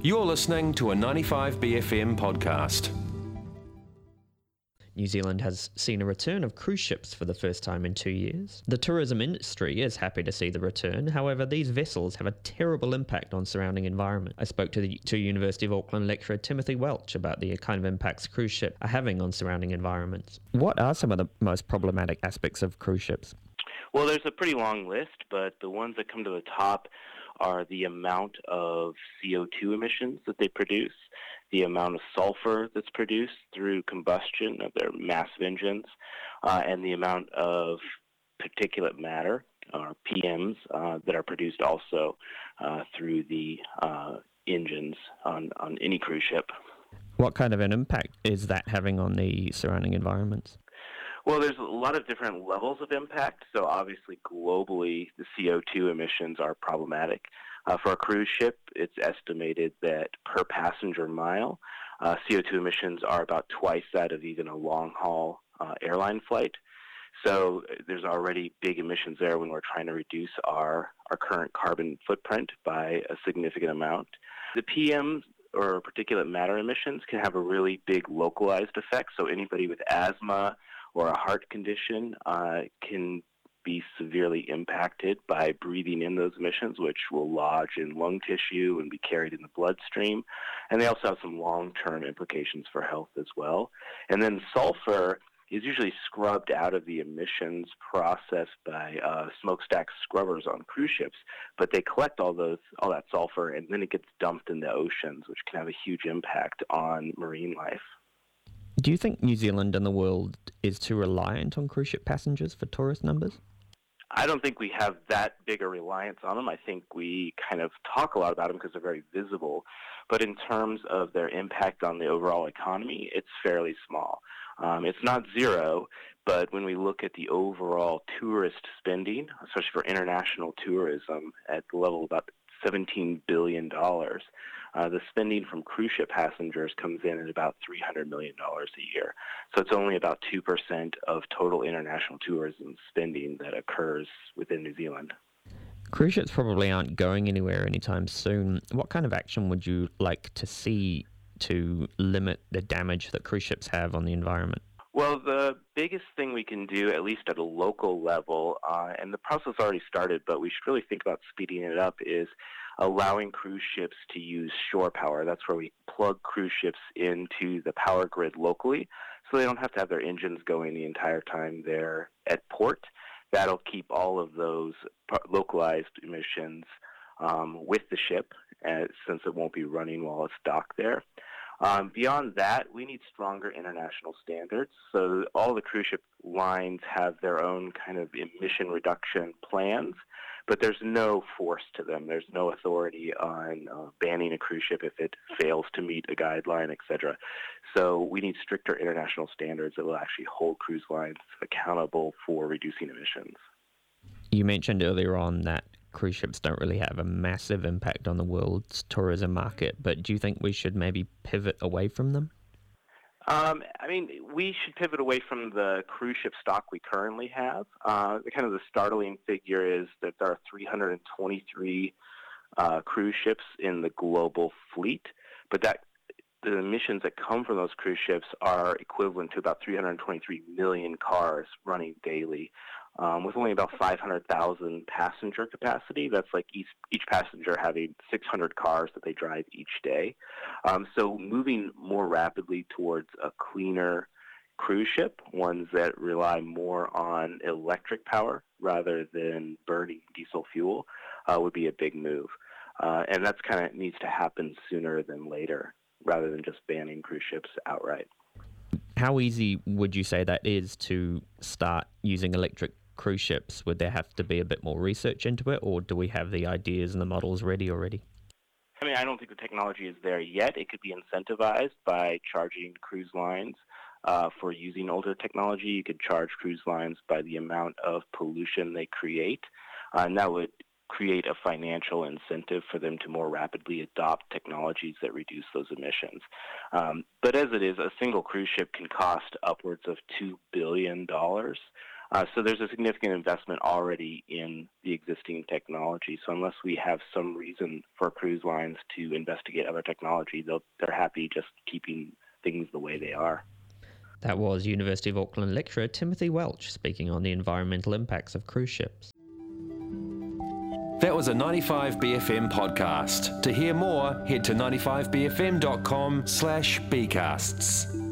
You're listening to a 95BFM podcast. New Zealand has seen a return of cruise ships for the first time in two years. The tourism industry is happy to see the return. However, these vessels have a terrible impact on surrounding environment. I spoke to the to University of Auckland lecturer Timothy Welch about the kind of impacts cruise ships are having on surrounding environments. What are some of the most problematic aspects of cruise ships? Well, there's a pretty long list, but the ones that come to the top are the amount of CO2 emissions that they produce, the amount of sulfur that's produced through combustion of their massive engines, uh, and the amount of particulate matter, or PMs, uh, that are produced also uh, through the uh, engines on, on any cruise ship. What kind of an impact is that having on the surrounding environments? Well, there's a lot of different levels of impact. So obviously, globally, the CO2 emissions are problematic. Uh, for a cruise ship, it's estimated that per passenger mile, uh, CO2 emissions are about twice that of even a long haul uh, airline flight. So there's already big emissions there when we're trying to reduce our, our current carbon footprint by a significant amount. The PMs or particulate matter emissions can have a really big localized effect. So anybody with asthma or a heart condition uh, can be severely impacted by breathing in those emissions, which will lodge in lung tissue and be carried in the bloodstream. And they also have some long term implications for health as well. And then sulfur is usually scrubbed out of the emissions process by uh, smokestack scrubbers on cruise ships, but they collect all those all that sulfur and then it gets dumped in the oceans, which can have a huge impact on marine life. Do you think New Zealand and the world is too reliant on cruise ship passengers for tourist numbers? I don't think we have that big a reliance on them. I think we kind of talk a lot about them because they're very visible. But in terms of their impact on the overall economy, it's fairly small. Um, it's not zero, but when we look at the overall tourist spending, especially for international tourism, at the level of about $17 billion, uh, the spending from cruise ship passengers comes in at about $300 million a year. So it's only about 2% of total international tourism spending that occurs within New Zealand. Cruise ships probably aren't going anywhere anytime soon. What kind of action would you like to see to limit the damage that cruise ships have on the environment? Well, the biggest thing we can do, at least at a local level, uh, and the process already started, but we should really think about speeding it up, is allowing cruise ships to use shore power. That's where we plug cruise ships into the power grid locally so they don't have to have their engines going the entire time they're at port. That'll keep all of those localized emissions um, with the ship uh, since it won't be running while it's docked there. Um, beyond that, we need stronger international standards. So all the cruise ship lines have their own kind of emission reduction plans, but there's no force to them. There's no authority on uh, banning a cruise ship if it fails to meet a guideline, etc. So we need stricter international standards that will actually hold cruise lines accountable for reducing emissions. You mentioned earlier on that cruise ships don't really have a massive impact on the world's tourism market, but do you think we should maybe pivot away from them? Um, I mean, we should pivot away from the cruise ship stock we currently have. Uh, kind of the startling figure is that there are 323 uh, cruise ships in the global fleet, but that the emissions that come from those cruise ships are equivalent to about 323 million cars running daily. Um, with only about 500,000 passenger capacity, that's like each, each passenger having 600 cars that they drive each day. Um, so moving more rapidly towards a cleaner cruise ship, ones that rely more on electric power rather than burning diesel fuel, uh, would be a big move. Uh, and that's kind of needs to happen sooner than later rather than just banning cruise ships outright. How easy would you say that is to start using electric cruise ships? Would there have to be a bit more research into it, or do we have the ideas and the models ready already? I mean, I don't think the technology is there yet. It could be incentivized by charging cruise lines uh, for using older technology. You could charge cruise lines by the amount of pollution they create, uh, and that would create a financial incentive for them to more rapidly adopt technologies that reduce those emissions. Um, but as it is, a single cruise ship can cost upwards of $2 billion. Uh, so there's a significant investment already in the existing technology. So unless we have some reason for cruise lines to investigate other technology, they're happy just keeping things the way they are. That was University of Auckland lecturer Timothy Welch speaking on the environmental impacts of cruise ships. That was a 95BFM podcast. To hear more, head to 95bfm.com slash bcasts.